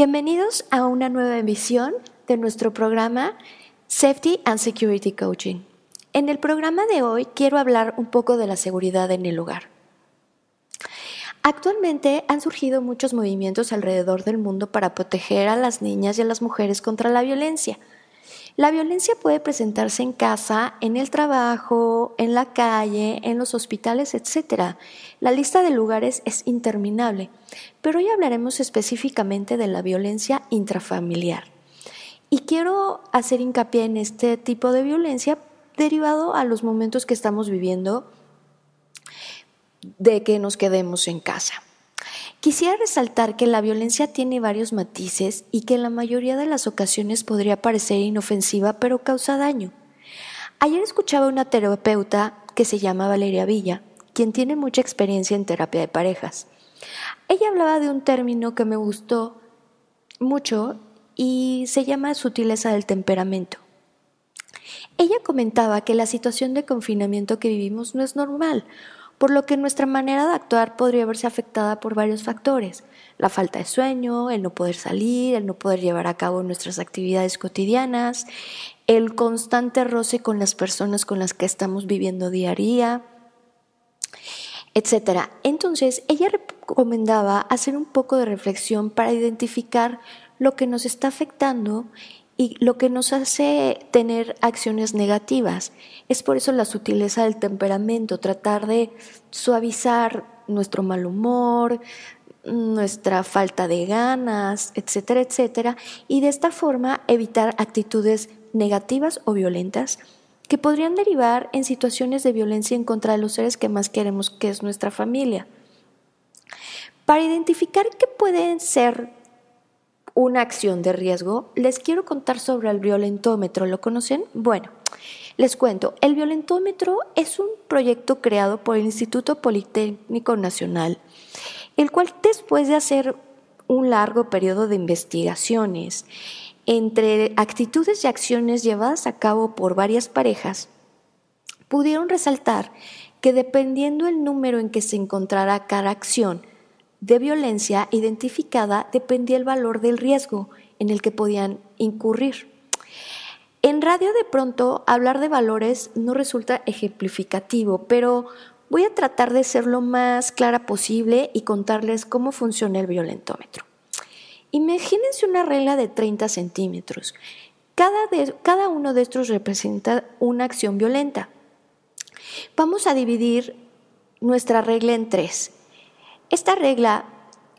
Bienvenidos a una nueva emisión de nuestro programa Safety and Security Coaching. En el programa de hoy quiero hablar un poco de la seguridad en el hogar. Actualmente han surgido muchos movimientos alrededor del mundo para proteger a las niñas y a las mujeres contra la violencia. La violencia puede presentarse en casa, en el trabajo, en la calle, en los hospitales, etc. La lista de lugares es interminable, pero hoy hablaremos específicamente de la violencia intrafamiliar. Y quiero hacer hincapié en este tipo de violencia derivado a los momentos que estamos viviendo de que nos quedemos en casa. Quisiera resaltar que la violencia tiene varios matices y que en la mayoría de las ocasiones podría parecer inofensiva pero causa daño. Ayer escuchaba a una terapeuta que se llama Valeria Villa, quien tiene mucha experiencia en terapia de parejas. Ella hablaba de un término que me gustó mucho y se llama sutileza del temperamento. Ella comentaba que la situación de confinamiento que vivimos no es normal, por lo que nuestra manera de actuar podría verse afectada por varios factores, la falta de sueño, el no poder salir, el no poder llevar a cabo nuestras actividades cotidianas, el constante roce con las personas con las que estamos viviendo día a día, etc. Entonces, ella recomendaba hacer un poco de reflexión para identificar lo que nos está afectando y lo que nos hace tener acciones negativas. Es por eso la sutileza del temperamento, tratar de suavizar nuestro mal humor, nuestra falta de ganas, etcétera, etcétera, y de esta forma evitar actitudes negativas o violentas que podrían derivar en situaciones de violencia en contra de los seres que más queremos, que es nuestra familia. Para identificar qué pueden ser una acción de riesgo, les quiero contar sobre el violentómetro. ¿Lo conocen? Bueno, les cuento. El violentómetro es un proyecto creado por el Instituto Politécnico Nacional, el cual después de hacer un largo periodo de investigaciones entre actitudes y acciones llevadas a cabo por varias parejas, pudieron resaltar que dependiendo el número en que se encontrara cada acción, de violencia identificada dependía el valor del riesgo en el que podían incurrir. En radio de pronto hablar de valores no resulta ejemplificativo, pero voy a tratar de ser lo más clara posible y contarles cómo funciona el violentómetro. Imagínense una regla de 30 centímetros. Cada, cada uno de estos representa una acción violenta. Vamos a dividir nuestra regla en tres. Esta regla,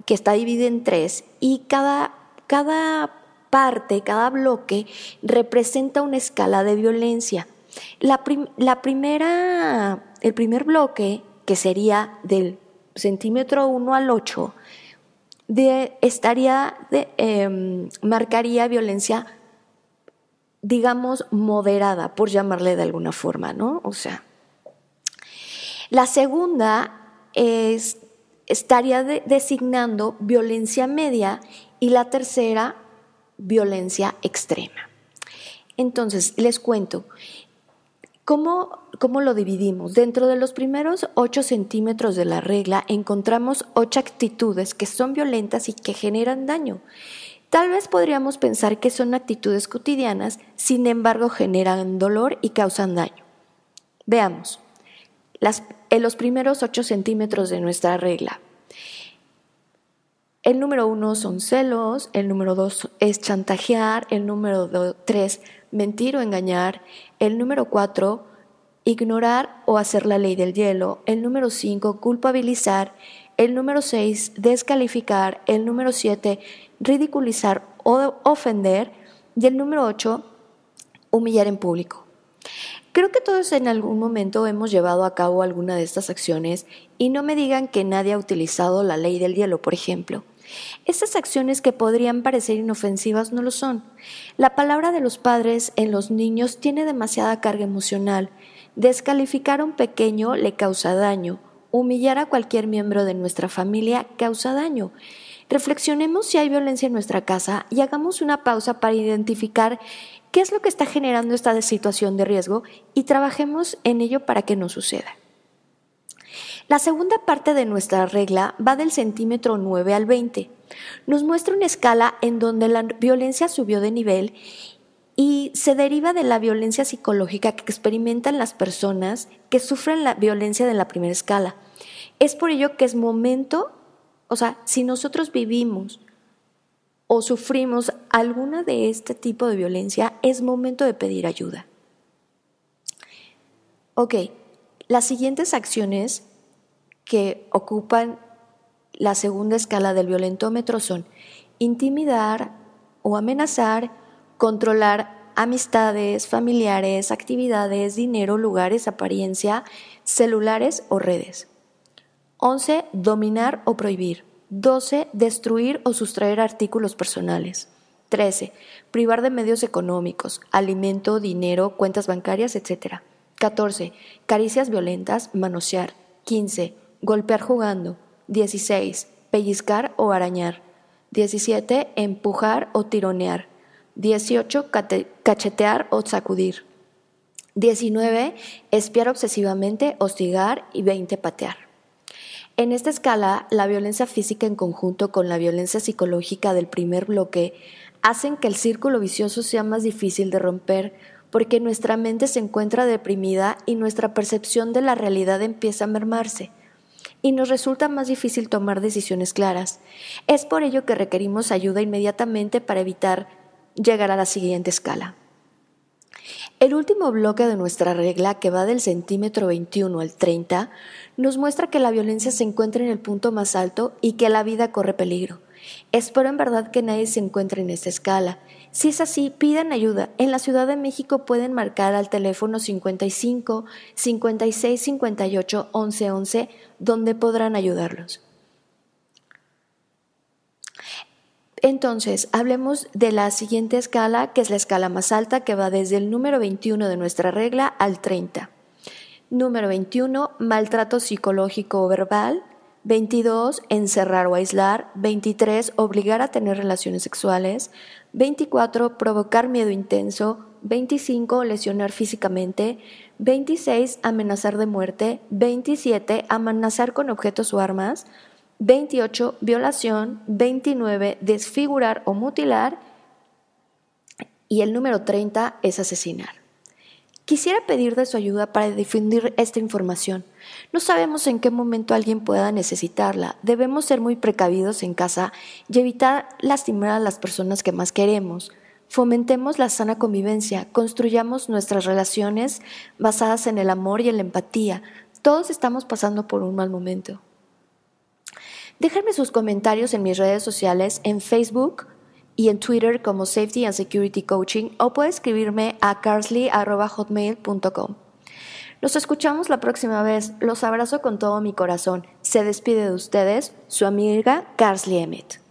que está dividida en tres, y cada, cada parte, cada bloque, representa una escala de violencia. La, primera, el primer bloque, que sería del centímetro 1 al 8, de, estaría de, em, marcaría violencia, digamos, moderada, por llamarle de alguna forma, ¿no? O sea, la segunda es estaría designando violencia media y la tercera, violencia extrema. Entonces, les cuento, ¿cómo, ¿cómo lo dividimos? Dentro de los primeros 8 centímetros de la regla encontramos ocho actitudes que son violentas y que generan daño. Tal vez podríamos pensar que son actitudes cotidianas, sin embargo generan dolor y causan daño. Veamos en los primeros 8 centímetros de nuestra regla. El número uno son celos, el número dos es chantajear, el número tres mentir o engañar, el número cuatro ignorar o hacer la ley del hielo, el número cinco culpabilizar, el número seis descalificar, el número siete ridiculizar o ofender y el número ocho humillar en público. Creo que todos en algún momento hemos llevado a cabo alguna de estas acciones y no me digan que nadie ha utilizado la ley del hielo, por ejemplo. Estas acciones que podrían parecer inofensivas no lo son. La palabra de los padres en los niños tiene demasiada carga emocional. Descalificar a un pequeño le causa daño. Humillar a cualquier miembro de nuestra familia causa daño. Reflexionemos si hay violencia en nuestra casa y hagamos una pausa para identificar qué es lo que está generando esta situación de riesgo y trabajemos en ello para que no suceda. La segunda parte de nuestra regla va del centímetro 9 al 20. Nos muestra una escala en donde la violencia subió de nivel y se deriva de la violencia psicológica que experimentan las personas que sufren la violencia de la primera escala. Es por ello que es momento, o sea, si nosotros vivimos o sufrimos alguna de este tipo de violencia, es momento de pedir ayuda. Ok, las siguientes acciones que ocupan la segunda escala del violentómetro son intimidar o amenazar, controlar amistades, familiares, actividades, dinero, lugares, apariencia, celulares o redes. 11. Dominar o prohibir. 12. Destruir o sustraer artículos personales. 13. Privar de medios económicos, alimento, dinero, cuentas bancarias, etc. 14. Caricias violentas, manosear. 15. Golpear jugando. 16. Pellizcar o arañar. 17. Empujar o tironear. 18. Cachetear o sacudir. 19. Espiar obsesivamente, hostigar y 20. Patear. En esta escala, la violencia física en conjunto con la violencia psicológica del primer bloque hacen que el círculo vicioso sea más difícil de romper porque nuestra mente se encuentra deprimida y nuestra percepción de la realidad empieza a mermarse y nos resulta más difícil tomar decisiones claras. Es por ello que requerimos ayuda inmediatamente para evitar llegar a la siguiente escala. El último bloque de nuestra regla, que va del centímetro 21 al 30, nos muestra que la violencia se encuentra en el punto más alto y que la vida corre peligro. Espero en verdad que nadie se encuentre en esta escala. Si es así, pidan ayuda. En la Ciudad de México pueden marcar al teléfono 55 56 58 11 11 donde podrán ayudarlos. Entonces, hablemos de la siguiente escala, que es la escala más alta, que va desde el número 21 de nuestra regla al 30. Número 21, maltrato psicológico o verbal. 22, encerrar o aislar. 23, obligar a tener relaciones sexuales. 24, provocar miedo intenso. 25, lesionar físicamente. 26, amenazar de muerte. 27, amenazar con objetos o armas. 28, violación. 29, desfigurar o mutilar. Y el número 30 es asesinar. Quisiera pedir de su ayuda para difundir esta información. No sabemos en qué momento alguien pueda necesitarla. Debemos ser muy precavidos en casa y evitar lastimar a las personas que más queremos. Fomentemos la sana convivencia, construyamos nuestras relaciones basadas en el amor y en la empatía. Todos estamos pasando por un mal momento. Déjenme sus comentarios en mis redes sociales en Facebook, y en Twitter como Safety and Security Coaching o puede escribirme a carsley.hotmail.com. Nos escuchamos la próxima vez. Los abrazo con todo mi corazón. Se despide de ustedes su amiga Carsley Emmett.